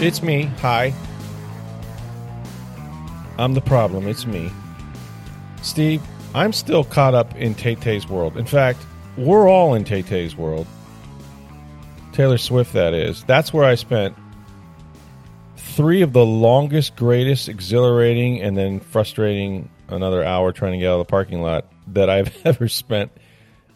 It's me. Hi. I'm the problem. It's me. Steve, I'm still caught up in Tay Tay's world. In fact, we're all in Tay Tay's world. Taylor Swift, that is. That's where I spent three of the longest, greatest, exhilarating, and then frustrating another hour trying to get out of the parking lot that I've ever spent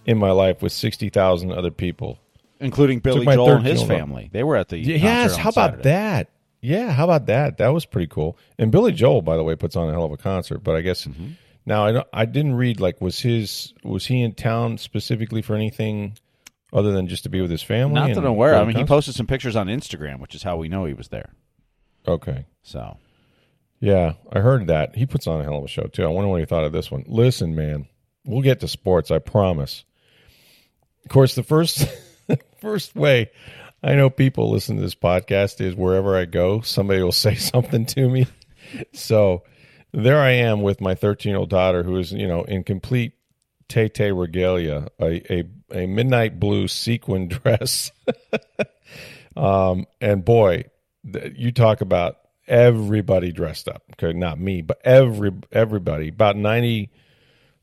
in my life with 60,000 other people. Including Billy Joel and his 13 year family. They were at the concert Yes, how about Saturday. that? Yeah, how about that? That was pretty cool. And Billy Joel, by the way, puts on a hell of a concert. But I guess Mm-hmm. now I I didn't read like was his was he in town specifically for anything other than just to be with his family? Not that I'm aware. I mean, he posted some pictures on Instagram, which is how we know he was there. Okay, So yeah, I heard that he puts on a hell of a show too. I wonder what he thought of this one. Listen, man, we'll get to sports. I promise. Of course, the first first way I know people listen to this podcast is wherever I go, somebody will say something to me. So there I am with my 13 year old daughter, who is you know in complete Tay Tay regalia, a, a a midnight blue sequin dress, um, and boy, you talk about everybody dressed up. Okay, not me, but every everybody. About 90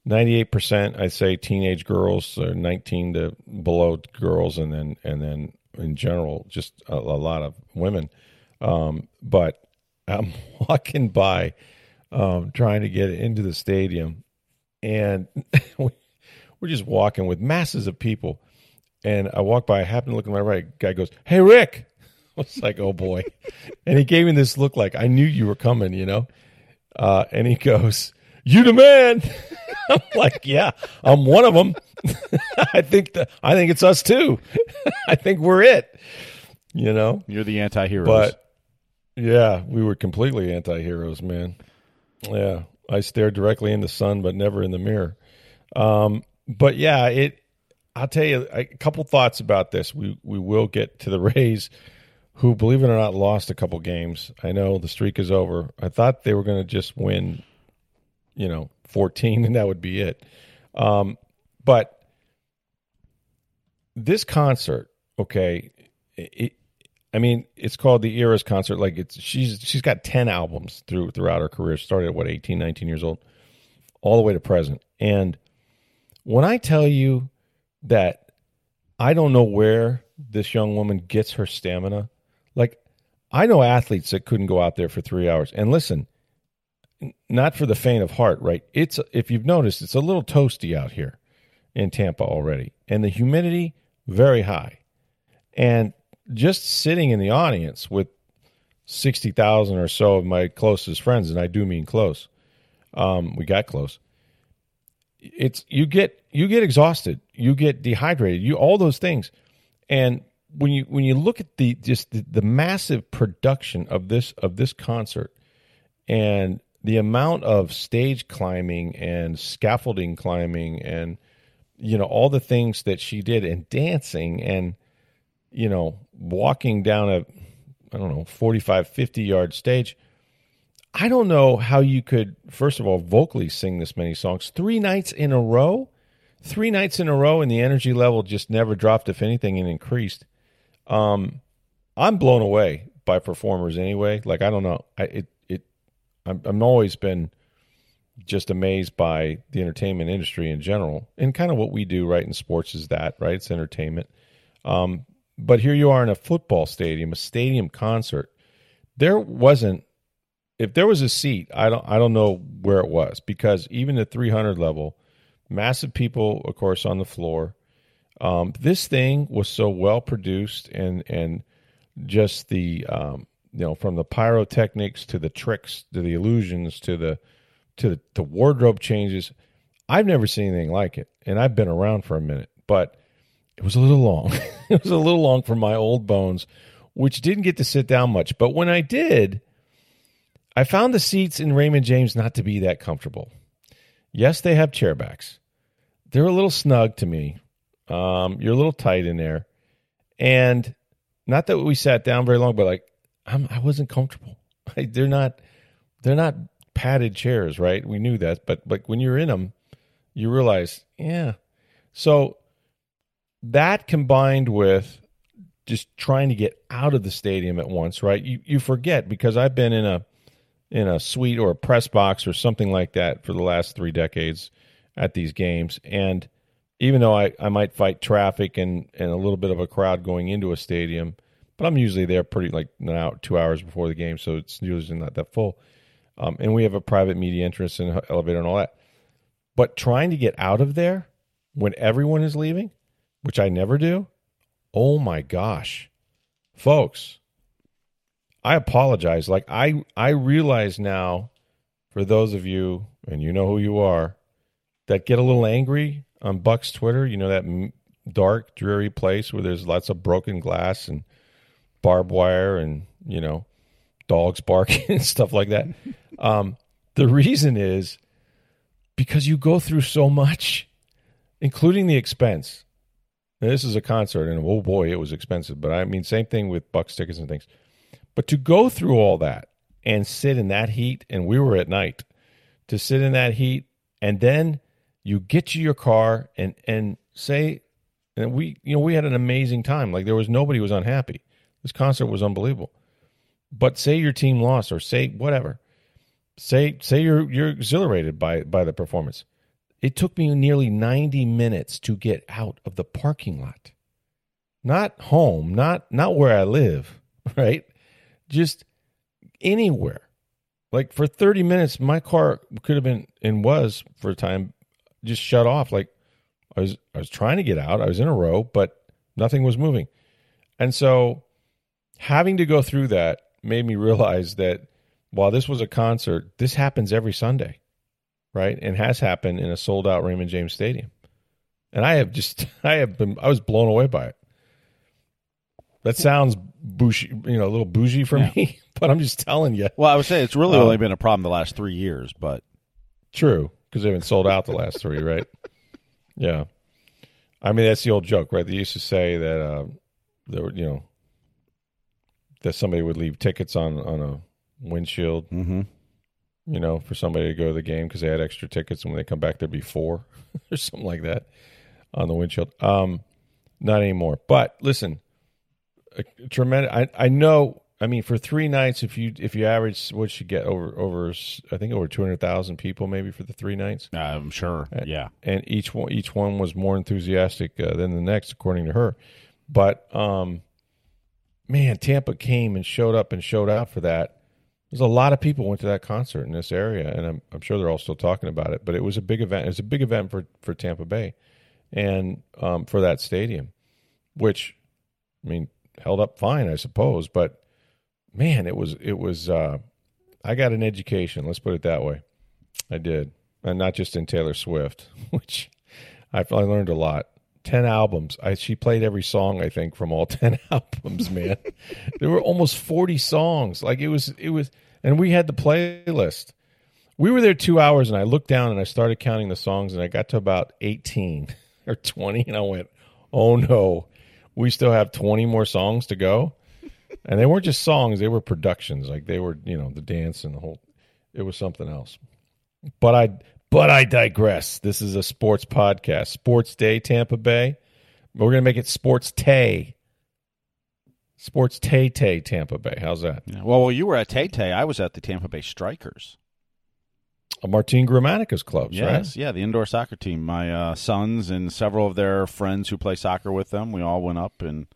98 percent, I'd say, teenage girls, or nineteen to below girls, and then and then in general, just a, a lot of women. Um, but I'm walking by, um, trying to get into the stadium, and we- we're just walking with masses of people. And I walk by, I happen to look at my right. Guy goes, "Hey, Rick." I was like, "Oh boy," and he gave me this look like I knew you were coming, you know. Uh, and he goes, "You the man." I'm like, "Yeah, I'm one of them." I think that I think it's us too. I think we're it. You know, you're the anti-hero. but yeah, we were completely anti-heroes, man. Yeah, I stared directly in the sun, but never in the mirror. Um, but yeah, it. I'll tell you a couple thoughts about this. We we will get to the Rays, who, believe it or not, lost a couple games. I know the streak is over. I thought they were going to just win, you know, fourteen, and that would be it. Um, but this concert, okay, it, I mean, it's called the Eras concert. Like it's she's she's got ten albums through throughout her career. Started at what 18, 19 years old, all the way to present. And when I tell you that I don't know where this young woman gets her stamina, like I know athletes that couldn't go out there for three hours. And listen, not for the faint of heart, right? It's if you've noticed, it's a little toasty out here in Tampa already, and the humidity very high. And just sitting in the audience with 60,000 or so of my closest friends, and I do mean close, um, we got close. It's you get you get exhausted, you get dehydrated, you all those things, and when you when you look at the just the, the massive production of this of this concert and the amount of stage climbing and scaffolding climbing and you know all the things that she did and dancing and you know walking down a i don't know 45 50 yard stage. I don't know how you could first of all vocally sing this many songs. Three nights in a row three nights in a row and the energy level just never dropped if anything and increased. Um i'm blown away by performers anyway. Like i don't know. I it i'm, I'm always been just amazed by the entertainment industry in general and kind of what we do right in sports is that right? It's entertainment. Um, but here you are in a football stadium a stadium concert. There wasn't if there was a seat i don't i don't know where it was because even the 300 level massive people of course on the floor. Um, this thing was so well produced and and just the um, you know from the pyrotechnics to the tricks to the illusions to the to the, wardrobe changes i've never seen anything like it and i've been around for a minute but it was a little long. it was a little long for my old bones, which didn't get to sit down much. But when I did, I found the seats in Raymond James not to be that comfortable. Yes, they have chairbacks. They're a little snug to me. Um, you're a little tight in there, and not that we sat down very long, but like I'm, I wasn't comfortable. Like, they're not, they're not padded chairs, right? We knew that, but like when you're in them, you realize, yeah. So that combined with just trying to get out of the stadium at once, right? You you forget because I've been in a in a suite or a press box or something like that for the last three decades at these games. And even though I, I might fight traffic and, and a little bit of a crowd going into a stadium, but I'm usually there pretty like now two hours before the game, so it's usually not that full. Um, and we have a private media entrance and elevator and all that. But trying to get out of there when everyone is leaving, which I never do, oh my gosh, folks, I apologize. Like I I realize now for those of you and you know who you are that get a little angry on Bucs Twitter, you know that dark dreary place where there's lots of broken glass and barbed wire and, you know, dogs barking and stuff like that. Um, the reason is because you go through so much, including the expense. Now, this is a concert, and oh boy, it was expensive. But I mean, same thing with Bucs tickets and things. But to go through all that and sit in that heat, and we were at night, to sit in that heat, and then you get to your car and and say, and we, you know, we had an amazing time. Like there was nobody was unhappy. This concert was unbelievable. But say your team lost, or say whatever, say say you're you're exhilarated by by the performance. It took me nearly 90 minutes to get out of the parking lot. Not home, not not where I live, right? Just anywhere. Like for 30 minutes my car could have been and was for a time just shut off like I was I was trying to get out. I was in a row, but nothing was moving. And so having to go through that made me realize that while this was a concert, this happens every Sunday right? And has happened in a sold out Raymond James Stadium. And I have just, I have been, I was blown away by it. That sounds bougie, you know, a little bougie for Yeah. me, but I'm just telling you. Well, I would say it's really Um, only been a problem the last three years, but True, because they've been sold out the last three, right? Yeah. I mean, that's the old joke, right? They used to say that uh, there were, you know, that somebody would leave tickets on on a windshield mm-hmm. you know, for somebody to go to the game because they had extra tickets, and when they come back, there'd be four or something like that on the windshield. Um, not anymore. But listen, a, tremendous. I I know. I mean, for three nights, if you if you average, what you get over over, I think over two hundred thousand people maybe for the three nights, I'm sure. Yeah. and each one each one was more enthusiastic uh, than the next, according to her. But um, man, Tampa came and showed up and showed out for that. There's a lot of people went to that concert in this area, and I'm I'm sure they're all still talking about it. But it was a big event. It was a big event for for Tampa Bay, and um, for that stadium, which I mean held up fine, I suppose. But man, it was it was. Uh, I got an education. Let's put it that way. I did, and not just in Taylor Swift, which I, I learned a lot. Ten albums. I she played every song I think from all ten albums. Man, there were almost forty songs. Like it was, it was, and we had the playlist. We were there two hours, and I looked down and I started counting the songs, and I got to about eighteen or twenty, and I went, "Oh no, we still have twenty more songs to go." And they weren't just songs; they were productions. Like they were, you know, the dance and the whole. It was something else. But I but I digress. This is a sports podcast. Sports Day Tampa Bay. We're going to make it Sports Tay. Sports Tay Tay Tampa Bay. How's that? Yeah. Well, while you were at Tay Tay, I was at the Tampa Bay Strikers. Martin Gramatica's clubs, Yes, yeah, the indoor soccer team. My uh, sons and several of their friends who play soccer with them, we all went up and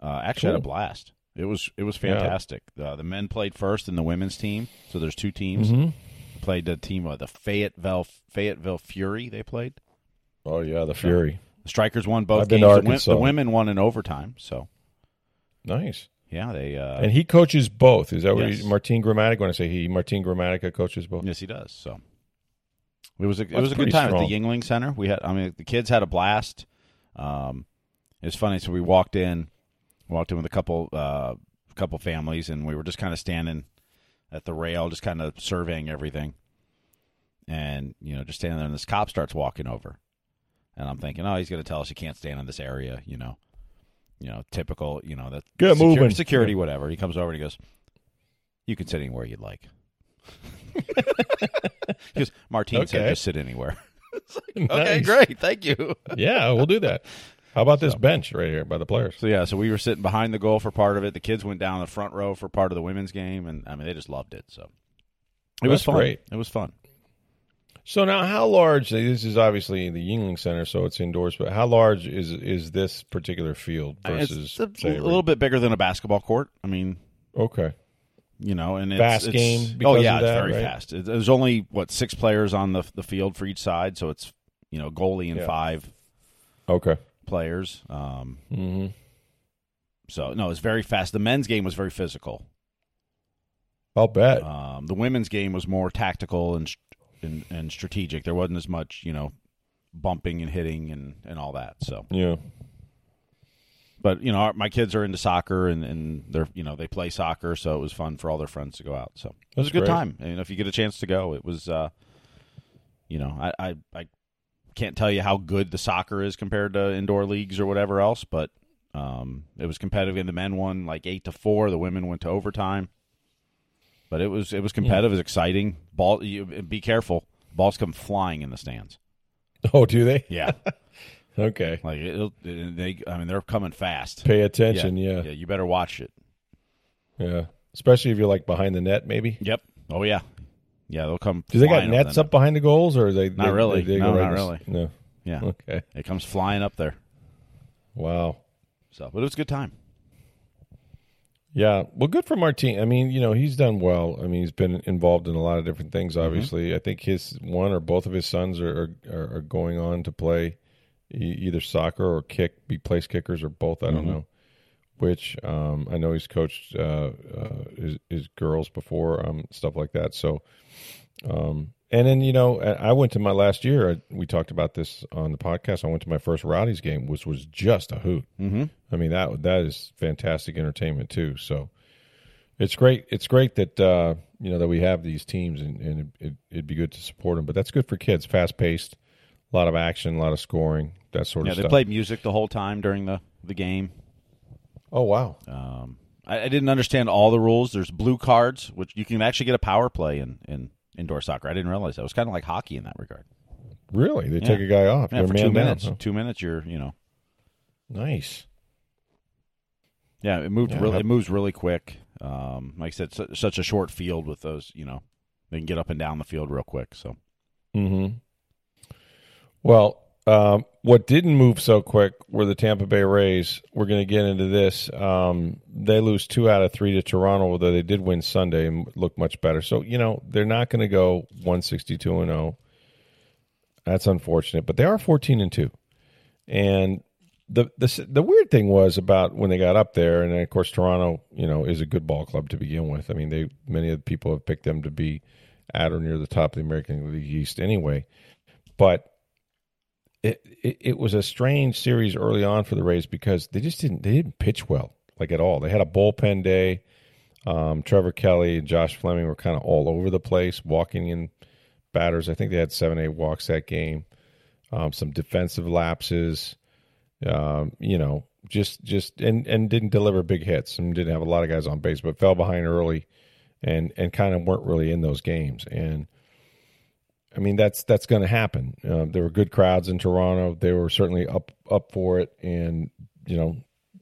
uh, actually had a blast. It was it was Yeah. fantastic. Uh, the men played first in the women's team, so there's two teams. right? Played the team of the Fayetteville Fayetteville Fury. They played. Oh yeah, the Fury. The Strikers won both I've games. The the women won in overtime. So Nice. yeah, they uh, and he coaches both. Is that what yes. he, Martin Grammatic? When I say he, Martin Gramatica coaches both. Yes, he does. So it was a it was a good time strong. at the Yuengling Center. We had I mean the kids had a blast. Um, it's funny. So we walked in, walked in with a couple uh, couple families, and we were just kind of standing at the rail, just kind of surveying everything, and you know, just standing there. And this cop starts walking over, and I'm thinking, oh, he's going to tell us you can't stand in this area, you know, you know, typical, you know, that Get secu- moving. security, whatever. He comes over and he goes, "You can sit anywhere you'd like." goes, Martine said just sit anywhere. Okay, Nice. great, thank you. Yeah, we'll do that. How about this bench right here by the players? So yeah, so we were sitting behind the goal for part of it. The kids went down the front row for part of the women's game, and I mean they just loved it. So it was fun. great. It was fun. So now, how large? This is obviously the Yuengling Center, so it's indoors. But how large is is this particular field uh, versus it's a, a little bit bigger than a basketball court. I mean, Okay, you know, and it's, Fast it's- game Oh yeah, it's very right? fast. It, there's only what six players on the the field for each side, so it's you know goalie and Yeah. five okay. Players. Um, hmm so no, it's very fast. The men's game was very physical. I'll bet. Um, the women's game was more tactical and, and and strategic. There wasn't as much, you know, bumping and hitting and, and all that. So, yeah. but you know, our, my kids are into soccer and, and they're you know they play soccer, so it was fun for all their friends to go out. So it was That's a good great. time. And if you get a chance to go, it was, uh, you know, I, I I can't tell you how good the soccer is compared to indoor leagues or whatever else, but um, it was competitive. And the men won like eight to four. The women went to overtime. But it was it was competitive, it was exciting. Ball, you, be careful. Balls come flying in the stands. Oh, do they? Yeah, Okay. like it'll, they. I mean, they're coming fast. Pay attention. yeah. Yeah. you better watch it. Yeah. Especially if you're like behind the net, maybe. Yep. Oh yeah, yeah. They'll come. Do they got nets up behind the goals, or they? Not they- really. They, they No, go not right really. in- No. Yeah, Okay. it comes flying up there. Wow. So, but it was a good time. Yeah, well, good for Martin. I mean, you know, he's done well. I mean, he's been involved in a lot of different things. Mm-hmm. Obviously, I think his one or both of his sons are are, are going on to play either soccer or kick, be place kickers or both. I don't Mm-hmm. know which. Um, I know he's coached uh, uh, his, his girls before, um, stuff like that. So, um, and then you know, I went to my last year. We talked about this on the podcast. I went to my first Rowdies game, which was just a hoot. Mm-hmm. I mean that that is fantastic entertainment too. So it's great. It's great that uh, you know that we have these teams, and, and it, it, it'd be good to support them. But that's good for kids. Fast paced, a lot of action, a lot of scoring, that sort Yeah, of Yeah, they stuff. played music the whole time during the the game. Oh wow! Um, I, I didn't understand all the rules. There's blue cards, which you can actually get a power play in, in indoor soccer. I didn't realize that. It was kind of like hockey in that regard. Really? They Yeah. take a guy off? Yeah, for two down, minutes. huh? Two minutes, you're you know. Nice. Yeah, it moved Yeah. really. It moves really quick. Um, like I said, su- such a short field with those. You know, they can get up and down the field real quick. So Hmm. Well, um, what didn't move so quick were the Tampa Bay Rays. We're going to get into this. Um, they lose two out of three to Toronto, although they did win Sunday and look much better. So you know they're not going to go one sixty two and zero. That's unfortunate, but they are fourteen and two. And the the the weird thing was about when they got up there, and of course Toronto, you know, is a good ball club to begin with. I mean, they many of the people have picked them to be at or near the top of the American League East anyway. But it, it it was a strange series early on for the Rays because they just didn't they didn't pitch well like at all. They had a bullpen day. Um, Trevor Kelley and Josh Fleming were kind of all over the place, walking in batters. I think they had seven eight walks that game. Um, some defensive lapses. Um, you know, just just and and didn't deliver big hits and didn't have a lot of guys on base, but fell behind early, and and kind of weren't really in those games and. I mean that's that's going to happen. Uh, there were good crowds in Toronto. They were certainly up up for it, and you know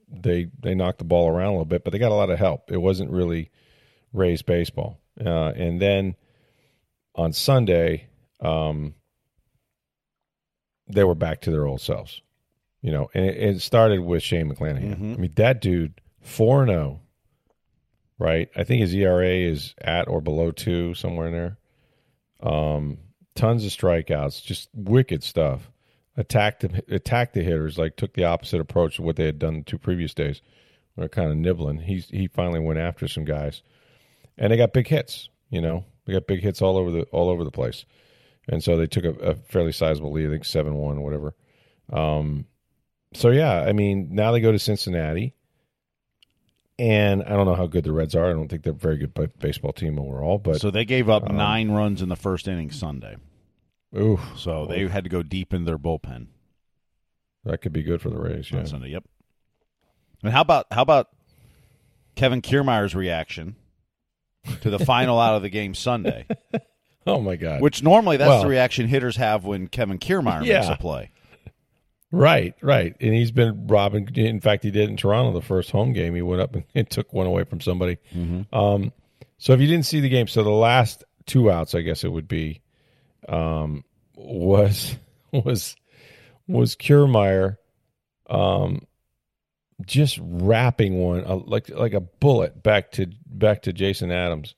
they they knocked the ball around a little bit, but they got a lot of help. It wasn't really Rays baseball. Uh, and then on Sunday, um, they were back to their old selves. You know, and it, it started with Shane McClanahan. Mhm. I mean that dude four zero. Right, I think his ERA is at or below two, somewhere in there. Um, tons of strikeouts, just wicked stuff. Attacked the, attacked the hitters, like took the opposite approach to what they had done the two previous days. They're kind of nibbling. He he finally went after some guys, and they got big hits. You know, they got big hits all over the all over the place, and so they took a, a fairly sizable lead. I think seven one, whatever. Um, so yeah, I mean, now they go to Cincinnati, and I don't know how good the Reds are. I don't think they're a very good baseball team overall. But so they gave up um, nine runs in the first inning Sunday. ooh, So they had to go deep in their bullpen that could be good for the Rays. Yeah. on Sunday. Yep. And how about how about Kevin Kiermaier's reaction to the final out of the game Sunday? Oh my God. Which normally that's Well- the reaction hitters have when Kevin Kiermaier makes a play. Right, right. And he's been robbing. In fact, he did in Toronto the first home game. He went up and, and took one away from somebody. Um, so if you didn't see the game, so the last two outs, I guess it would be, um, was was was Kiermaier, um, just wrapping one uh, like like a bullet back to back to Jason Adams,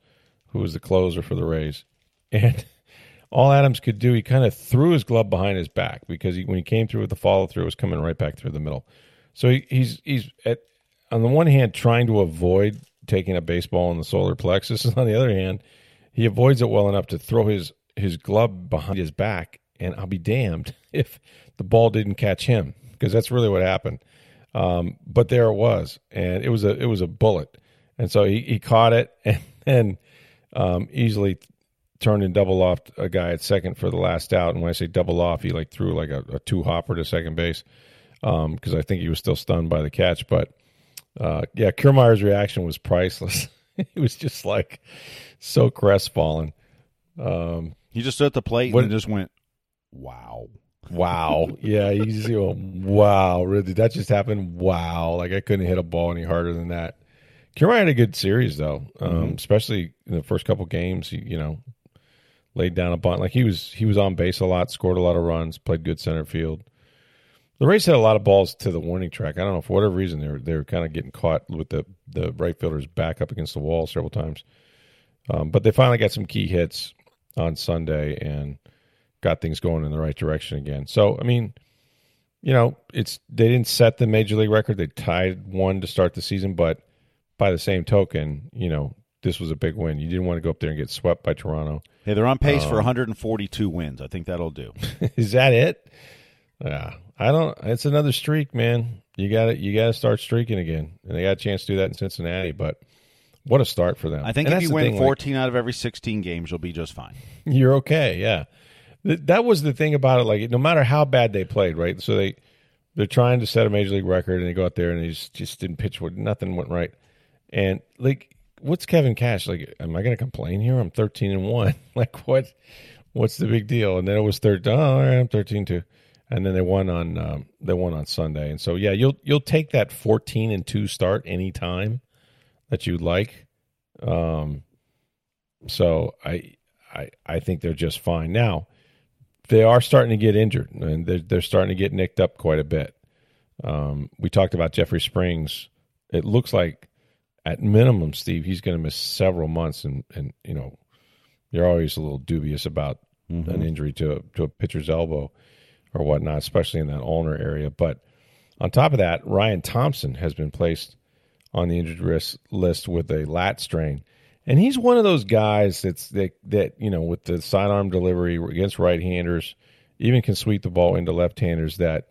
who was the closer for the Rays, and all Adams could do, he kind of threw his glove behind his back because he, when he came through with the follow through, it was coming right back through the middle. So he, he's he's at on the one hand trying to avoid taking a baseball in the solar plexus, and on the other hand, he avoids it well enough to throw his his glove behind his back. And I'll be damned if the ball didn't catch him because that's really what happened. Um, but there it was, and it was a it was a bullet, and so he, he caught it and then um, easily turned and double off a guy at second for the last out. And when I say double off, he like threw like a, a two hopper to second base because I think he was still stunned by the catch. But uh, yeah, Kiermaier's reaction was priceless. he was just like so crestfallen. Um, He just stood at the plate What- and just went, "Wow." wow, yeah, you know, wow, really, that just happened? Wow, like I couldn't hit a ball any harder than that. Kiermaier had a good series though, um, especially in the first couple games. He, you know, laid down a bunt. Like he was he was on base a lot, scored a lot of runs, played good center field. The Rays had a lot of balls to the warning track. I don't know for whatever reason they were they were kind of getting caught with the the right fielder's back up against the wall several times. Um, but they finally got some key hits on Sunday and got things going in the right direction again. So I mean, you know, it's they didn't set the major league record. They tied one to start the season, but by the same token, you know, this was a big win. You didn't want to go up there and get swept by Toronto. Hey, they're on pace Um, for 142 wins. I think that'll do. Is that it? Yeah, I don't. It's another streak, man. You got to You got to start streaking again, and they got a chance to do that in Cincinnati. But what a start for them! I think And if you win thing, like, 14 out of every 16 games, you'll be just fine. you're okay. Yeah, Th- that was the thing about it. Like, no matter how bad they played, right? So they they're trying to set a major league record, and they go out there and they just, just didn't pitch. What nothing went right. And like, what's Kevin Cash like? Am I going to complain here? I'm 13 and one. like, what? What's the big deal? And then it was third. Oh, all right, I'm 13 two. And then they won on um, they won on Sunday. And so yeah, you'll you'll take that 14 and two start anytime that you like. Um, so I I I think they're just fine now. They are starting to get injured, and they're they're starting to get nicked up quite a bit. Um, we talked about Jeffrey Springs. It looks like at minimum, Steve, he's going to miss several months, and and you know, you're always a little dubious about an injury to a, to a pitcher's elbow or whatnot, especially in that ulnar area. But on top of that, Ryan Thompson has been placed on the injured list with a lat strain. And he's one of those guys that's that that you know with the sidearm delivery against right-handers, even can sweep the ball into left-handers. That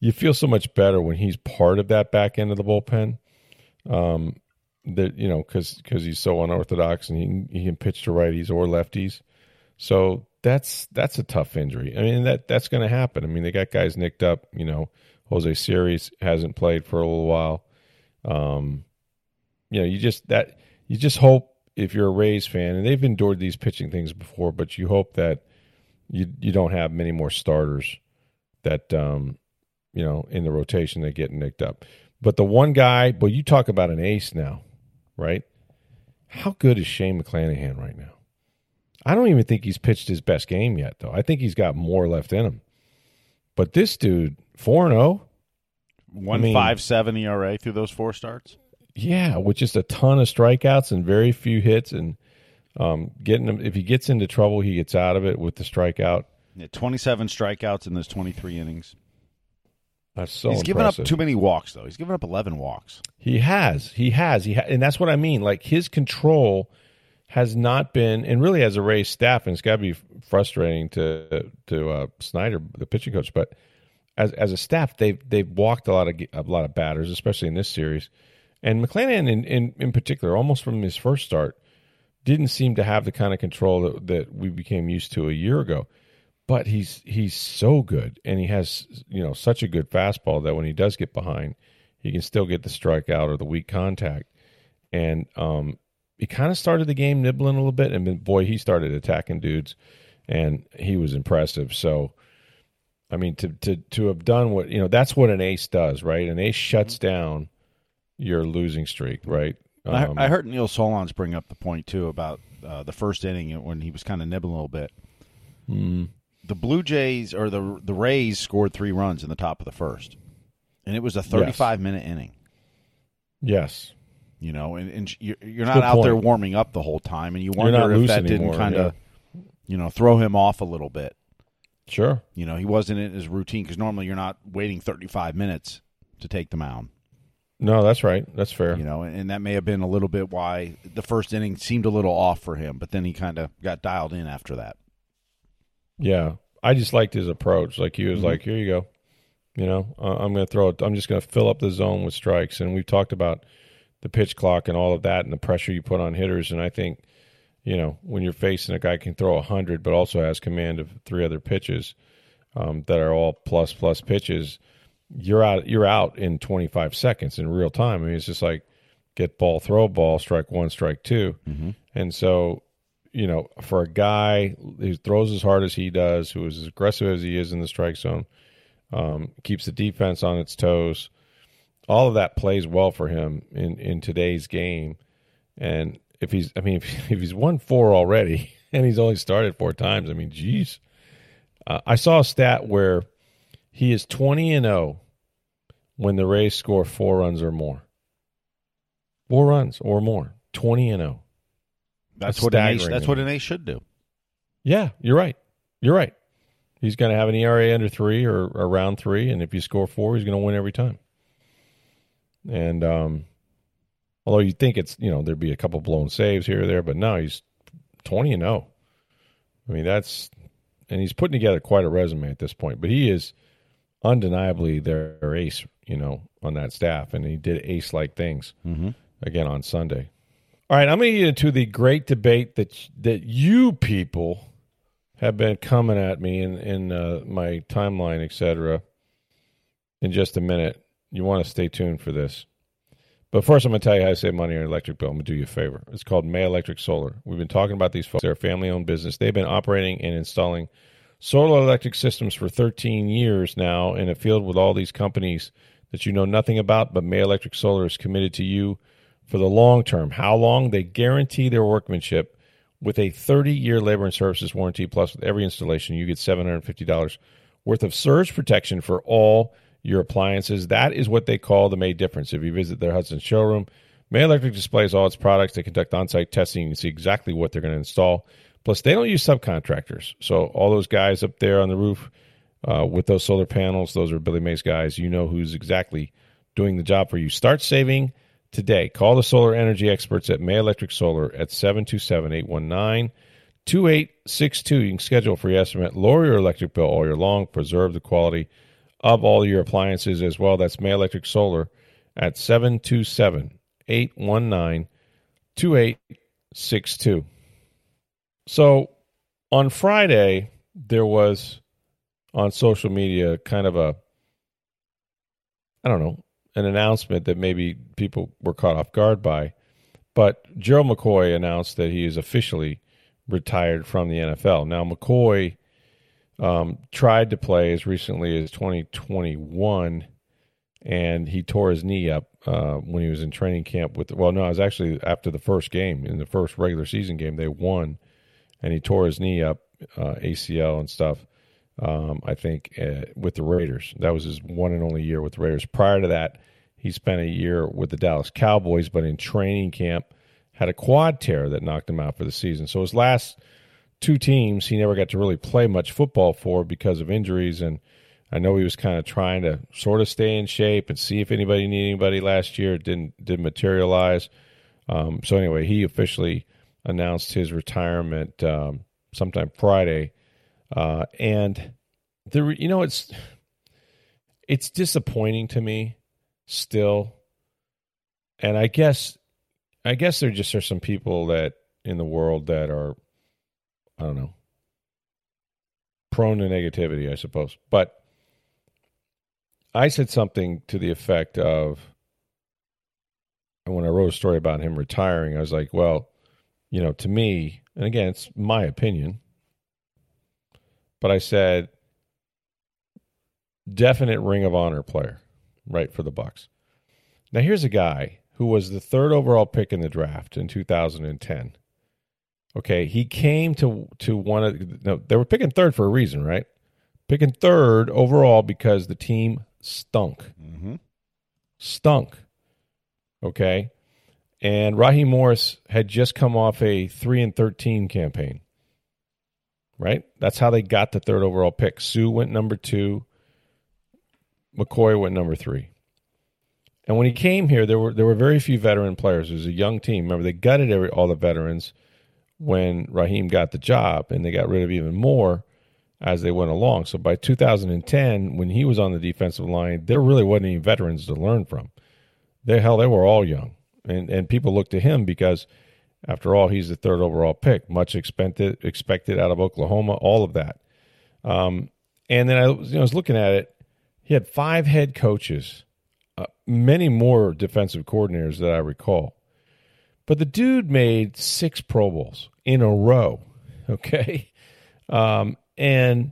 you feel so much better when he's part of that back end of the bullpen. Um, that you know because because he's so unorthodox and he he can pitch to righties or lefties. So that's that's a tough injury. I mean that that's going to happen. I mean they got guys nicked up. You know Jose Siri hasn't played for a little while. Um, you know you just that you just hope if you're a Rays fan and they've endured these pitching things before, but you hope that you you don't have many more starters that um you know in the rotation that get nicked up. But the one guy, but you talk about an ace now, right? How good is Shane McClanahan right now? I don't even think he's pitched his best game yet, though. I think he's got more left in him. But this dude, 4 0, One mean- five seven ERA through those four starts. yeah, with just a ton of strikeouts and very few hits. And um, getting him, if he gets into trouble, he gets out of it with the strikeout. Yeah, 27 strikeouts in those 23 innings. That's so He's given up too many walks, though. He's given up 11 walks. He has. He has. He ha- and that's what I mean. Like his control has not been, and really as a Rays staff, and it's got to be frustrating to to uh, Snyder, the pitching coach. But as as a staff, they've they've walked a lot of a lot of batters, especially in this series. And McClanahan, in, in, in particular, almost from his first start, didn't seem to have the kind of control that, that we became used to a year ago. But he's he's so good, and he has you know such a good fastball that when he does get behind, he can still get the strikeout or the weak contact. And um, he kind of started the game nibbling a little bit, and then boy, he started attacking dudes, and he was impressive. So, I mean, to to to have done what you know, that's what an ace does, right? An ace shuts down your losing streak, right? Um, I, I, heard Neil Solondz bring up the point too about uh, the first inning when he was kind of nibbling a little bit. Mm. The Blue Jays or the the Rays scored three runs in the top of the first, and it was a 35 yes. minute inning. Yes, you know, and, and you're, you're not out point. there warming up the whole time, and you wonder if that anymore, didn't kind of, yeah. you know, throw him off a little bit. Sure, you know, he wasn't in his routine because normally you're not waiting 35 minutes to take the mound. No, that's right. That's fair. You know, and that may have been a little bit why the first inning seemed a little off for him, but then he kind of got dialed in after that. Yeah, I just liked his approach. Like he was mm-hmm. like, "Here you go." You know, I'm going to throw it. I'm just going to fill up the zone with strikes. And we've talked about the pitch clock and all of that, and the pressure you put on hitters. And I think, you know, when you're facing a guy can throw hundred, but also has command of three other pitches um, that are all plus plus pitches you're out you're out in 25 seconds in real time. I mean, it's just like get ball, throw ball, strike one, strike 2 mm-hmm. and so you know, for a guy who throws as hard as he does, who is as aggressive as he is in the strike zone, um, keeps the defense on its toes. All of that plays well for him in in today's game. And if he's, I mean, if, if he's won four already and he's only started four times, I mean, geez. Uh, I saw a stat where he is 20 and 0 when the Rays score four runs or more. Four runs or more. 20 and 0. That's, that's what an ace, that's what an ace should do. Yeah, you're right. You're right. He's going to have an ERA under 3 or around 3 and if you score 4, he's going to win every time. And um although you think it's, you know, there'd be a couple blown saves here or there, but no, he's 20 and 0. I mean, that's and he's putting together quite a resume at this point, but he is undeniably their ace, you know, on that staff, and he did ace like things mm-hmm. again on Sunday. All right, I'm going to get into the great debate that that you people have been coming at me in in uh, my timeline, etc. In just a minute, you want to stay tuned for this. But first, I'm going to tell you how to save money on your electric bill. I'm going to do you a favor. It's called May Electric Solar. We've been talking about these folks. They're a family owned business. They've been operating and installing solar electric systems for 13 years now in a field with all these companies that you know nothing about, but May Electric Solar is committed to you for the long term. How long? They guarantee their workmanship with a 30 year labor and services warranty. Plus, with every installation, you get $750 worth of surge protection for all your appliances. That is what they call the May difference. If you visit their Hudson showroom, May Electric displays all its products. They conduct on site testing. You can see exactly what they're going to install. Plus, they don't use subcontractors. So all those guys up there on the roof uh, with those solar panels, those are Billy Mays guys. You know who's exactly doing the job for you. Start saving today. Call the solar energy experts at May Electric Solar at 727 819 2862. You can schedule a free estimate, lower your electric bill all year long, preserve the quality of all your appliances as well. That's May Electric Solar at 727 819 2862. So on Friday, there was on social media kind of a, I don't know, an announcement that maybe people were caught off guard by. But Gerald McCoy announced that he is officially retired from the NFL. Now, McCoy um, tried to play as recently as 2021, and he tore his knee up uh, when he was in training camp with. Well, no, it was actually after the first game in the first regular season game. They won and he tore his knee up, uh, ACL and stuff. Um, I think uh, with the Raiders, that was his one and only year with the Raiders. Prior to that, he spent a year with the Dallas Cowboys, but in training camp had a quad tear that knocked him out for the season. So his last two teams, he never got to really play much football for because of injuries. And I know he was kind of trying to sort of stay in shape and see if anybody needed anybody last year. It didn't didn't materialize. Um, so anyway, he officially announced his retirement um, sometime Friday, uh, and the you know it's it's disappointing to me still. And I guess I guess there just are some people that in the world that are I don't know prone to negativity, I suppose. But I said something to the effect of and when I wrote a story about him retiring, I was like, well, you know, to me, and again, it's my opinion, but I said definite ring of honor player, right, for the Bucs. Now here's a guy who was the third overall pick in the draft in 2010. Okay, he came to to one of no, they were picking third for a reason, right? Picking third overall because the team stunk, Mm-hmm. stunk. Okay, and Raheem Morris had just come off a three and thirteen campaign. Right, that's how they got the third overall pick. Suh went number two. McCoy went number three. And when he came here, there were there were very few veteran players. It was a young team. Remember, they gutted every, all the veterans when Raheem got the job, and they got rid of even more as they went along. So by 2010, when he was on the defensive line, there really wasn't any veterans to learn from. They hell, they were all young, and and people looked to him because, after all, he's the third overall pick, much expected expected out of Oklahoma, all of that. Um, and then I, was- you know, I was looking at it. He had five head coaches uh, many more defensive coordinators that I recall. But the dude made six Pro Bowls in a row. Okay. Um, and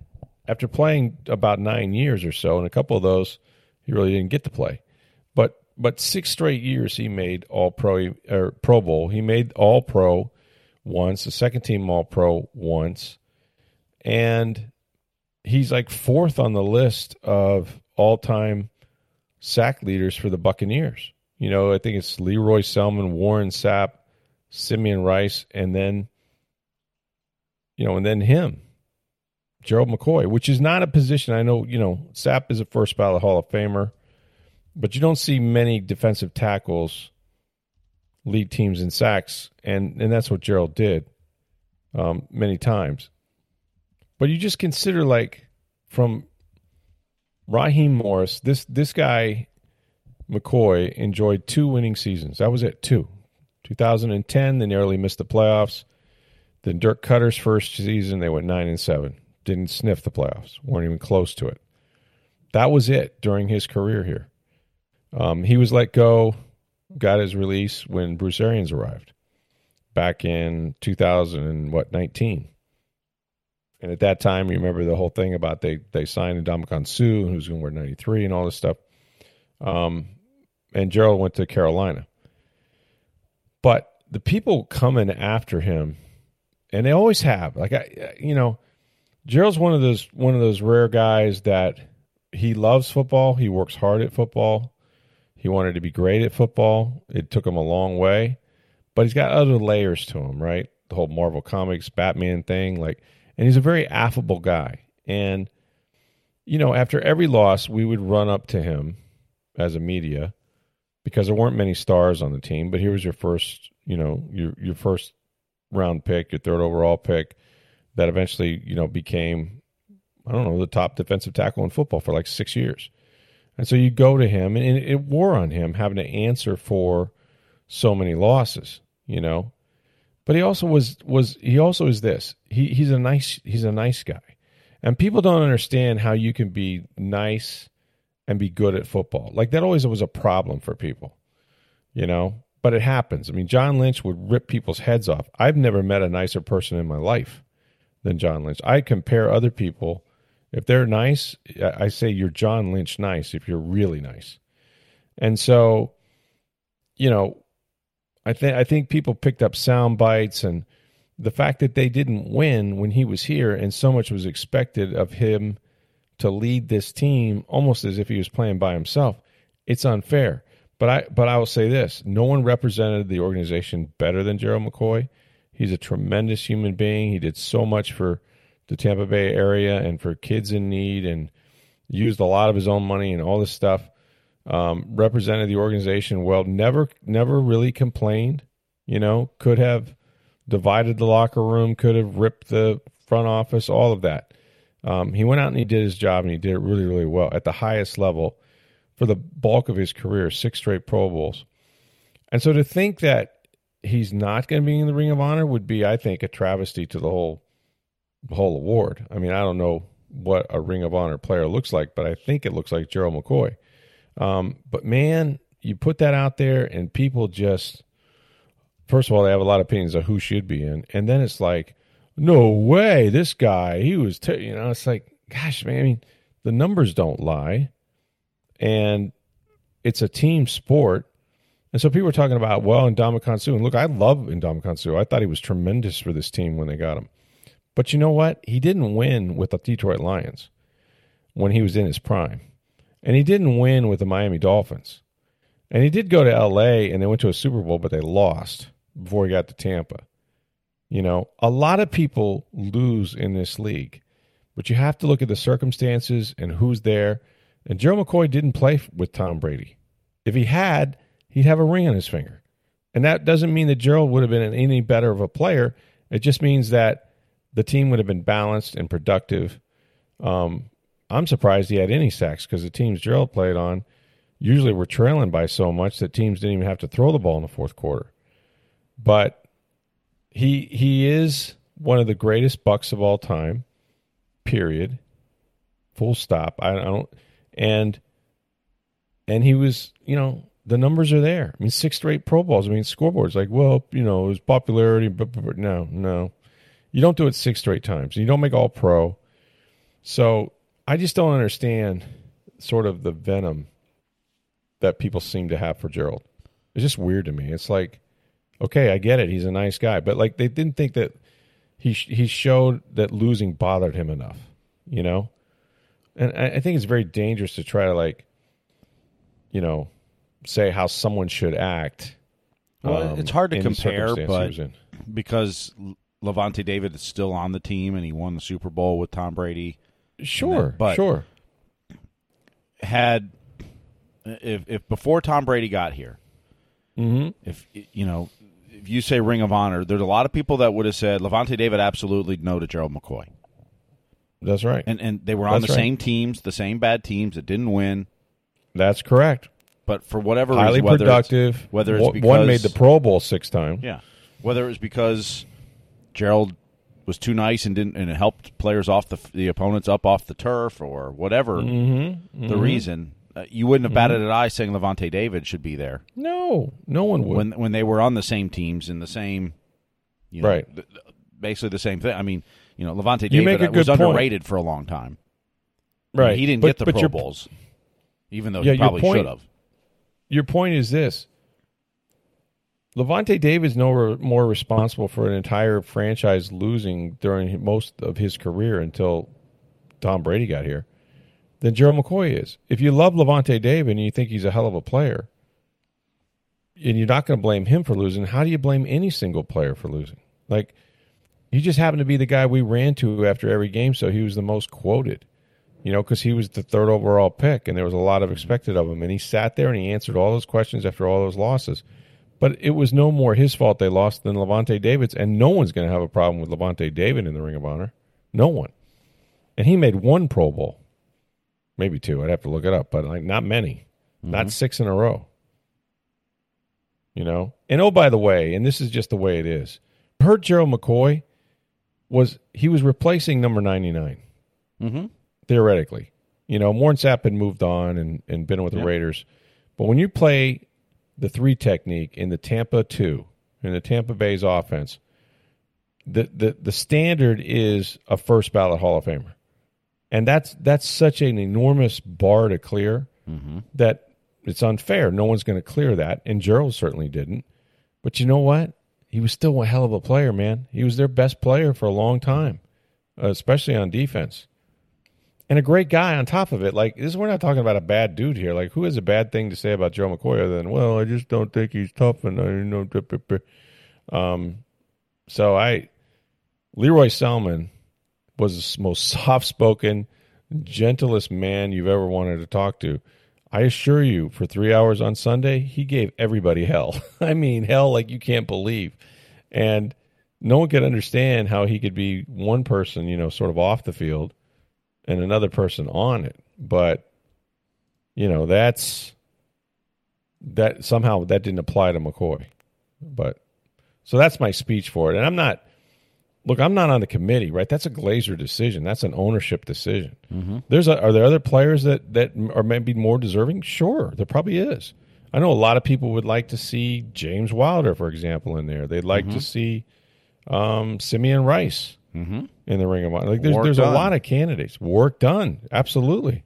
after playing about nine years or so, and a couple of those he really didn't get to play. But but six straight years he made all pro or Pro Bowl. He made all pro once, the second team all pro once. And he's like fourth on the list of all time sack leaders for the Buccaneers. You know, I think it's Lee Roy Selmon, Warren Sapp, Simeon Rice, and then, you know, and then him, Gerald McCoy, which is not a position I know, you know, Sapp is a first ballot Hall of Famer, but you don't see many defensive tackles lead teams in sacks, and, and that's what Gerald did um, many times. But you just consider, like, from Raheem Morris, this this guy McCoy enjoyed two winning seasons. That was it, two. 2010, they nearly missed the playoffs. Then Dirk Koetter's first season, they went nine and seven. Didn't sniff the playoffs. weren't even close to it. That was it during his career here. Um, he was let go, got his release when Bruce Arians arrived back in 2000 and what 19. And at that time, you remember the whole thing about they they signed Ndamukong Suh, who's going to wear 93 and all this stuff. Um, and Gerald went to Carolina. But the people coming after him, and they always have, like I, you know, Gerald's one of those one of those rare guys that he loves football. He works hard at football. He wanted to be great at football. It took him a long way, but he's got other layers to him, right? The whole Marvel Comics Batman thing, like, and he's a very affable guy. And you know, after every loss, we would run up to him as a media because there weren't many stars on the team. But here was your first, you know, your your first round pick, your third overall pick, that eventually, you know, became I don't know the top defensive tackle in football for like six years. And so you go to him, and it, wore on him having to answer for so many losses, you know. But he also was was he also is this. He he's a nice he's a nice guy. And people don't understand how you can be nice and be good at football. Like that always was a problem for people. You know? But it happens. I mean, John Lynch would rip people's heads off. I've never met a nicer person in my life than John Lynch. I compare other people if they're nice, I say you're John Lynch nice if you're really nice. And so, you know, I think I think people picked up sound bites and the fact that they didn't win when he was here and so much was expected of him to lead this team almost as if he was playing by himself. It's unfair. But I but I will say this, no one represented the organization better than Gerald McCoy. He's a tremendous human being. He did so much for the Tampa Bay area and for kids in need and used a lot of his own money and all this stuff. Um, represented the organization well. Never, never really complained. You know, could have divided the locker room, could have ripped the front office, all of that. Um, he went out and he did his job and he did it really, really well at the highest level for the bulk of his career, six straight Pro Bowls. And so to think that he's not going to be in the Ring of Honor would be, I think, a travesty to the whole whole award. I mean, I don't know what a Ring of Honor player looks like, but I think it looks like Gerald McCoy. Um, but man, you put that out there, and people just first of all they have a lot of opinions of who should be in, and then it's like, no way, this guy he was, t-, you know, it's like, gosh, man, I mean, the numbers don't lie, and it's a team sport. And so people were talking about, well, Ndamukong Suh. And look, I love Ndamukong Suh. I thought he was tremendous for this team when they got him. But you know what? He didn't win with the Detroit Lions when he was in his prime. And he didn't win with the Miami Dolphins. And he did go to LA and they went to a Super Bowl, but they lost before he got to Tampa. You know, a lot of people lose in this league, but you have to look at the circumstances and who's there. And Joe McCoy didn't play with Tom Brady. If he had, he'd have a ring on his finger. And that doesn't mean that Gerald would have been any better of a player. It just means that the team would have been balanced and productive. Um, I'm surprised he had any sacks because the teams Gerald played on usually were trailing by so much that teams didn't even have to throw the ball in the fourth quarter. But he he is one of the greatest Bucs of all time. Period. Full stop. I, I don't and and he was, you know, the numbers are there. I mean, six straight Pro Bowls. I mean, scoreboards like, well, you know, his popularity. But, but, but no, no, you don't do it six straight times. You don't make all pro. So I just don't understand sort of the venom that people seem to have for Gerald. It's just weird to me. It's like, okay, I get it. He's a nice guy, but like they didn't think that he he showed that losing bothered him enough, you know. And I, I think it's very dangerous to try to like, you know, say how someone should act. Well, um, it's hard to compare, but because Lavonte David is still on the team and he won the Super Bowl with Tom Brady. Sure, but- sure. Had if if before Tom Brady got here, Mm-hmm. if you know, if you say Ring of Honor, there's a lot of people that would have said Lavonte David absolutely no to Gerald McCoy, That's right. and and they were on That's the right. same teams, the same bad teams that didn't win, That's correct. but for whatever Highly reason, whether it's- productive. whether it's because one made the Pro Bowl six times. Yeah, whether it was because Gerald was too nice and didn't and helped players off the the opponents up off the turf or whatever Mm-hmm. the reason, uh, you wouldn't have batted an eye saying Lavonte David should be there No, no one would. when when they were on the same teams in the same, you know, Right. th- basically the same thing. I mean, you know, Lavonte You David was point. underrated for a long time. right. he didn't But- get the Pro your, Bowls, even though Yeah, he probably should have. Your point is this: Lavonte David's no more responsible for an entire franchise losing during most of his career until Tom Brady got here than Gerald McCoy is. If you love Lavonte David and you think he's a hell of a player, and you're not going to blame him for losing, how do you blame any single player for losing? Like, he just happened to be the guy we ran to after every game, so he was the most quoted. You know, because he was the third overall pick, and there was a lot of expected of him, and he sat there and he answered all those questions after all those losses. But it was no more his fault they lost than Lavonte David's, and no one's going to have a problem with Lavonte David in the Ring of Honor. No one. And he made one Pro Bowl, maybe two. I'd have to look it up, but like not many, not six in a row. You know, and oh by the way, and this is just the way it is. Hurt Gerald McCoy was he was replacing number ninety nine Mm-hmm. theoretically. You know, Warren Sapp had moved on and, and been with the Yep. Raiders. But when you play the three technique in the Tampa two, in the Tampa Bay's offense, the, the, the standard is a first ballot Hall of Famer. And that's that's such an enormous bar to clear that it's unfair. No one's going to clear that. And Gerald certainly didn't. But you know what? He was still a hell of a player, man. He was their best player for a long time, uh, especially on defense and a great guy on top of it. Like this, we're not talking about a bad dude here. Like who has a bad thing to say about Joe McCoy other than, well, I just don't think he's tough and I know. duh, duh, duh." Um, so I, Lee Roy Selmon was the most soft-spoken, gentlest man you've ever wanted to talk to. I assure you, for three hours on Sunday, he gave everybody hell. I mean, hell like you can't believe. And no one could understand how he could be one person, you know, sort of off the field and another person on it. But you know, that's that somehow that didn't apply to McCoy. But so that's my speech for it. And I'm not look, I'm not on the committee, right? That's a Glazer decision. That's an ownership decision. Mm-hmm. There's a, are there other players that that are maybe more deserving? Sure, there probably is. I know a lot of people would like to see James Wilder, for example, in there. They'd like mm-hmm. to see um, Simeon Rice mm-hmm. in the Ring of Honor. Like there's Work there's done. a lot of candidates. Warrick Dunn, absolutely.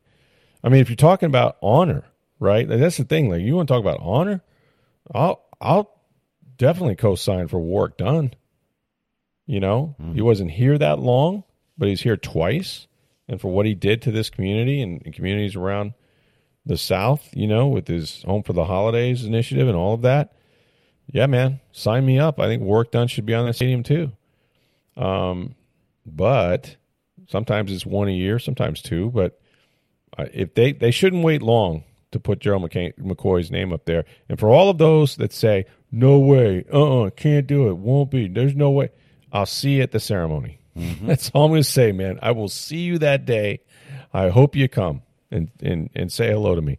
I mean, if you're talking about honor, right? That's the thing. Like you want to talk about honor, I'll I'll definitely co-sign for Warrick Dunn. You know, mm-hmm. he wasn't here that long, but he's here twice, and for what he did to this community and, and communities around the South, you know, with his Home for the Holidays initiative and all of that. Yeah, man, sign me up. I think Warrick Dunn should be on the stadium too. Um, but sometimes it's one a year, sometimes two. But if they they shouldn't wait long to put Gerald McCain, McCoy's name up there. And for all of those that say no way, uh, uh-uh, uh, can't do it, won't be, there's no way, I'll see you at the ceremony. Mm-hmm. That's all I'm going to say, man. I will see you that day. I hope you come and and and say hello to me.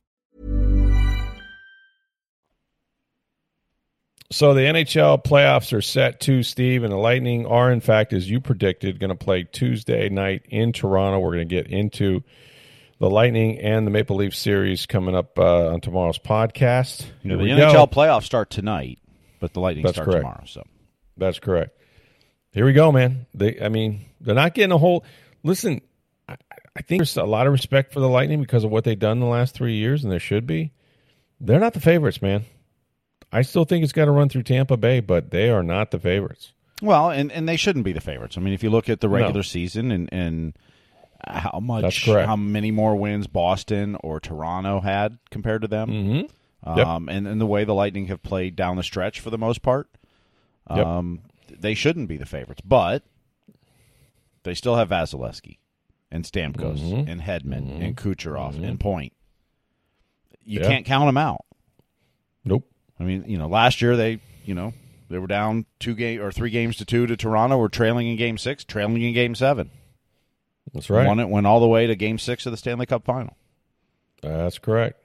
So the NHL playoffs are set too, Steve, and the Lightning are, in fact, as you predicted, going to play Tuesday night in Toronto. We're going to get into the Lightning and the Maple Leaf series coming up uh, on tomorrow's podcast. Know, the NHL go. playoffs start tonight, but the Lightning That's start correct. tomorrow. So That's correct. Here we go, man. They, I mean, they're not getting a whole. Listen, I, I think there's a lot of respect for the Lightning because of what they've done the last three years, and there should be. They're not the favorites, man. I still think it's got to run through Tampa Bay, but they are not the favorites. Well, and, and they shouldn't be the favorites. I mean, if you look at the regular no. season and, and how much, how many more wins Boston or Toronto had compared to them, mm-hmm. yep. um, and, and the way the Lightning have played down the stretch for the most part, um, yep they shouldn't be the favorites, but they still have Vasilevskiy and Stamkos mm-hmm. and Hedman mm-hmm. and Kucherov mm-hmm. and Point. You yeah. can't count them out. Nope. I mean, you know, last year they, you know, they were down two game or three games to two to Toronto. Were trailing in Game Six, trailing in Game Seven. That's right. Won it, went all the way to Game Six of the Stanley Cup Final. That's correct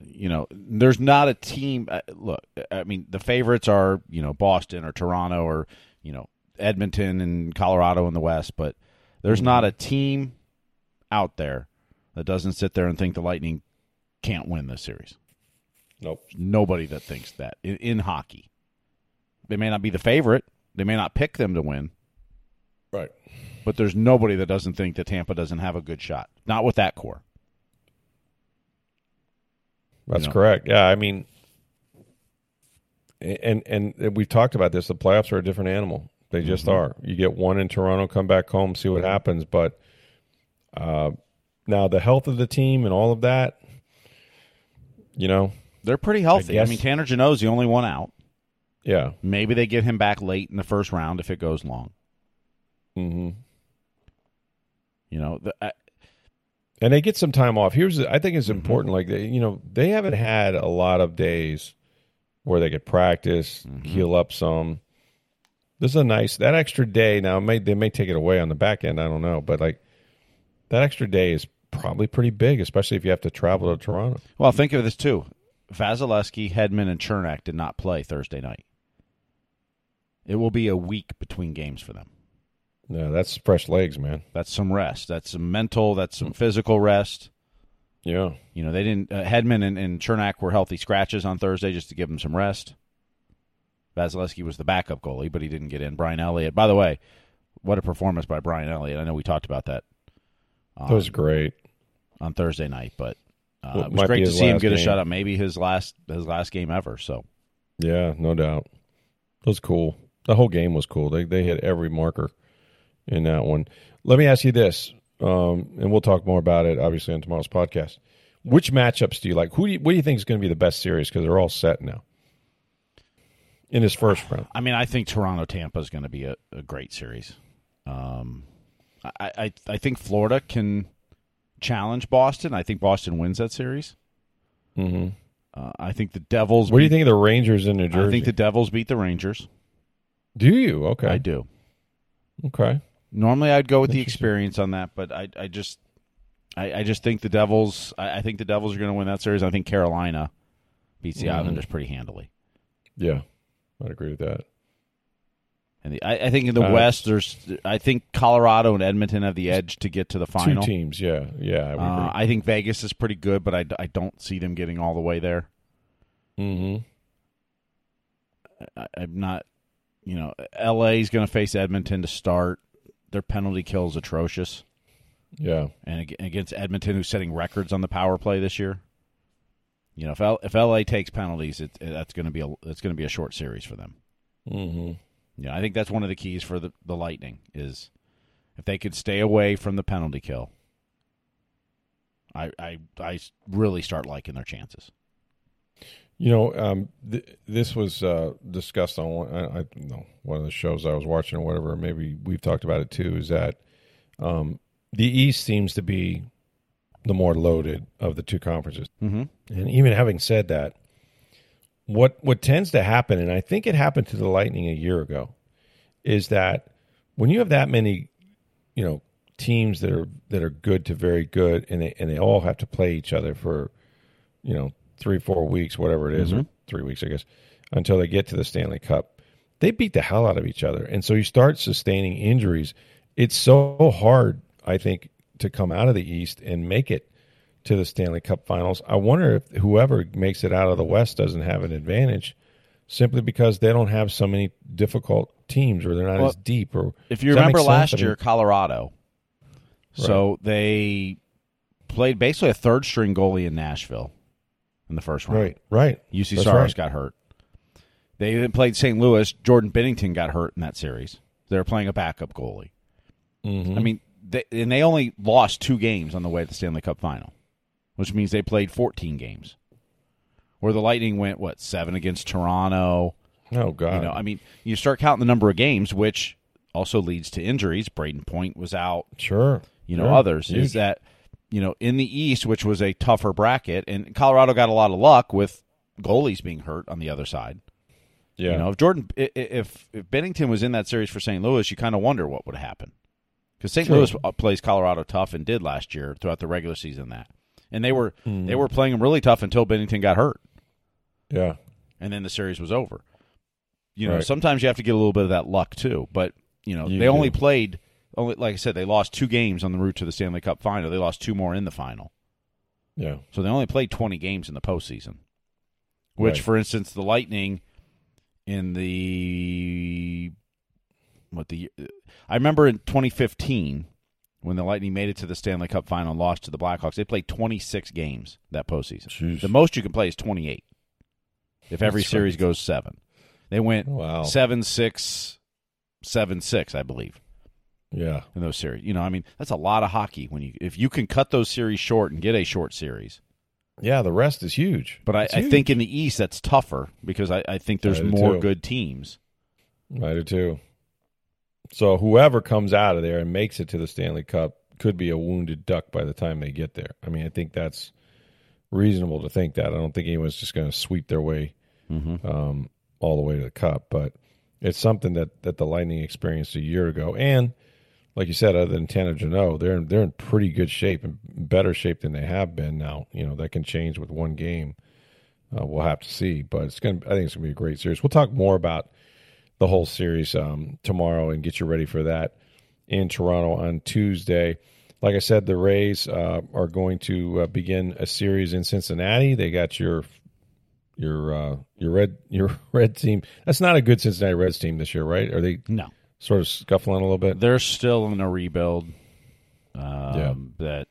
you know, there's not a team. Uh, look, I mean, the favorites are you know Boston or Toronto or you know Edmonton and Colorado in the West, but there's mm-hmm. not a team out there that doesn't sit there and think the Lightning can't win this series. Nope. Nobody that thinks that in, in hockey. They may not be the favorite. They may not pick them to win. Right. But there's nobody that doesn't think that Tampa doesn't have a good shot. Not with that core. That's you know? correct. Yeah, I mean, and and we've talked about this. The playoffs are a different animal. They just mm-hmm. are. You get one in Toronto, come back home, see what happens. But uh, now the health of the team and all of that, you know, they're pretty healthy. I, I mean, Tanner Jeannot's the only one out. Yeah, maybe they get him back late in the first round if it goes long. Hmm. You know, the, I, and they get some time off. Here's, I think it's mm-hmm. important. Mm-hmm. Like they, you know, they haven't had a lot of days where they could practice, mm-hmm. heal up some. This is a nice that extra day. Now, may, they may take it away on the back end. I don't know, but like that extra day is probably pretty big, especially if you have to travel to Toronto. Well, think of this too: Vasilevskiy, Hedman, and Cernak did not play Thursday night. It will be a week between games for them. Yeah, that's fresh legs, man. That's some rest. That's some mental. That's some physical rest. Yeah. You know, they didn't. Uh, Hedman and, and Cernak were healthy scratches on Thursday just to give them some rest. Vasilevskiy was the backup goalie, but he didn't get in. Brian Elliott. By the way, what a performance by Brian Elliott. I know we talked about that. Um, that was great on Thursday night, but uh, well, it was great to see him get game. a shutout. Maybe his last his last game ever. So. Yeah, no doubt. It was cool. The whole game was cool. They they hit every marker in that one. Let me ask you this, um, and we'll talk more about it obviously on tomorrow's podcast. Which matchups do you like? Who do you, what do you think is going to be the best series? Because they're all set now in his first round. I mean, I think Toronto Tampa is going to be a, a great series. Um, I, I I think Florida can challenge Boston. I think Boston wins that series. Mm-hmm. Uh, I think the Devils. What do you think of the Rangers in New Jersey? I think the Devils beat the Rangers. do you? Okay. I do. Okay. Normally, I'd go with the experience on that, but I, I just, I, I just think the Devils. I, I think the Devils are going to win that series. I think Carolina beats the Mhm. Islanders pretty handily. Yeah, I'd agree with that. And the, I, I think in the Uh, West, there's. I think Colorado and Edmonton have the edge to get to the final. Two teams. Yeah, yeah. I Uh. I think Vegas is pretty good, but I, I don't see them getting all the way there. I, I'm not, you know, LA is going to face Edmonton to start. Their penalty kill is atrocious, Yeah. and against Edmonton, who's setting records on the power play this year. You know, if L, if LA takes penalties, it, it- that's going to be a it's going to be a short series for them. Mm-hmm. Yeah, I think that's one of the keys for the the Lightning is if they could stay away from the penalty kill. I I I really start liking their chances. You know, um, th- this was uh, discussed on one, I, I don't know one of the shows I was watching or whatever. Maybe we've talked about it too. Is that um, the East seems to be the more loaded of the two conferences. Mm-hmm. And even having said that, what what tends to happen, and I think it happened to the Lightning a year ago, is that when you have that many, you know, teams that are that are good to very good, and they and they all have to play each other for, you know, three four weeks, whatever it is, or mm-hmm. three weeks, I guess, until they get to the Stanley Cup. They beat the hell out of each other, and so you start sustaining injuries. It's so hard, I think, to come out of the East and make it to the Stanley Cup Finals. I wonder if whoever makes it out of the West doesn't have an advantage, simply because they don't have so many difficult teams, or they're not Well, as deep. Or If you remember last year, Colorado. So they played basically a third string goalie in Nashville in the first round. right, right, Juuse That's Saros right. got hurt. They then played St. Louis. Jordan Binnington got hurt in that series. They were playing a backup goalie. Mhm. I mean, they, and they only lost two games on the way to the Stanley Cup final, which means they played 14 games. Where the Lightning went, what, seven against Toronto? Oh God, You know, I mean, you start counting the number of games, which also leads to injuries. Brayden Point was out. sure. You know, Sure. others Huge. is that you know in the East, which was a tougher bracket, and Colorado got a lot of luck with goalies being hurt on the other side. yeah, You know, if Jordan, if if Binnington was in that series for St. Louis, you kind of wonder what would happen because St. True. Louis uh, plays Colorado tough and did last year throughout the regular season. That and they were Mm-hmm. they were playing them really tough until Binnington got hurt, yeah, and then the series was over. You know, Right. sometimes you have to get a little bit of that luck too, but you know You they only played only like I said they lost two games on the route to the Stanley Cup final. They lost two more in the final. yeah. So they only played 20 games in the postseason. Which, Right. for instance, the Lightning in the what the I remember in 2015 when the Lightning made it to the Stanley Cup final and lost to the Blackhawks. They played 26 games that postseason. Jeez. The most you can play is 28. If every That's series right. goes seven, they went oh, Wow. seven six, seven six, I believe Yeah, in those series. You know, I mean, that's a lot of hockey when you if you can cut those series short and get a short series. yeah. The rest is huge. But I, It's I think in the East that's tougher because I, I think there's more too. good teams. I do too. So whoever comes out of there and makes it to the Stanley Cup could be a wounded duck by the time they get there. I mean, I think that's reasonable to think that. I don't think anyone's just going to sweep their way Mm-hmm. um, all the way to the cup, but it's something that, that the Lightning experienced a year ago. And like you said, other than Tanner Jeannot, they're in, they're in pretty good shape and better shape than they have been now. You know that can change with one game. Uh, we'll have to see, but it's going. I think it's going to be a great series. We'll talk more about the whole series um, tomorrow and get you ready for that in Toronto on Tuesday. Like I said, the Rays uh, are going to uh, begin a series in Cincinnati. They got your your uh, your red your red team. That's not a good Cincinnati Reds team this year, right? Are they No, sort of scuffling a little bit? they're still in a rebuild. Um, That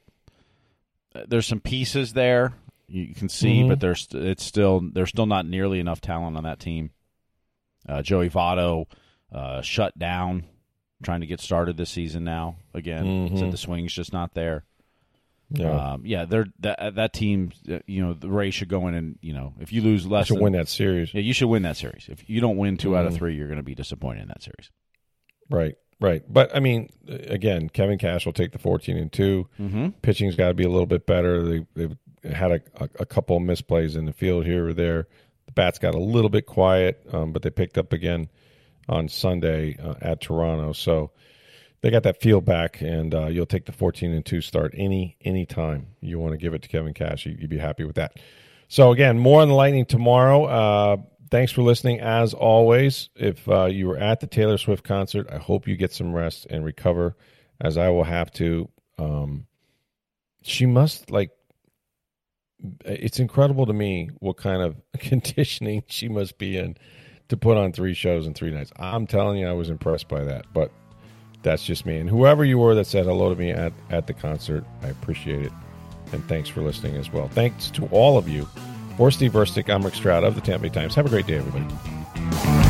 there's some pieces there you can see, Mhm. but there's it's still there's still not nearly enough talent on that team. Uh, Joey Votto uh, shut down, trying to get started this season now again. Mhm. Said the swing's just not there. Yeah, Um, yeah, they're that that team. uh, You know, the Rays should go in and you know, if you lose less, should than, win that series. Yeah, you should win that series. If you don't win 2 out of Mhm. three, you're going to be disappointed in that series. Right, right. But I mean, again, Kevin Cash will take the fourteen and two. Mm-hmm. Pitching's got to be a little bit better. They, they've had a, a, a couple of misplays in the field here or there. The bats got a little bit quiet, um, but they picked up again on Sunday uh, at Toronto. So they got that field back, and uh, you'll take the fourteen and two start any any time you want to give it to Kevin Cash. You, you'd be happy with that. So again, more on the Lightning tomorrow. Uh, thanks for listening. As always, if uh, you were at the Taylor Swift concert, I hope you get some rest and recover, as I will have to. Um, she must like. It's incredible to me what kind of conditioning she must be in to put on three shows in three nights. I'm telling you, I was impressed by that. But that's just me. And whoever you were that said hello to me at, at the concert, I appreciate it. And thanks for listening as well. Thanks to all of you. For Steve Versnick, I'm Rick Stroud of the Tampa Bay Times. Have a great day, everybody.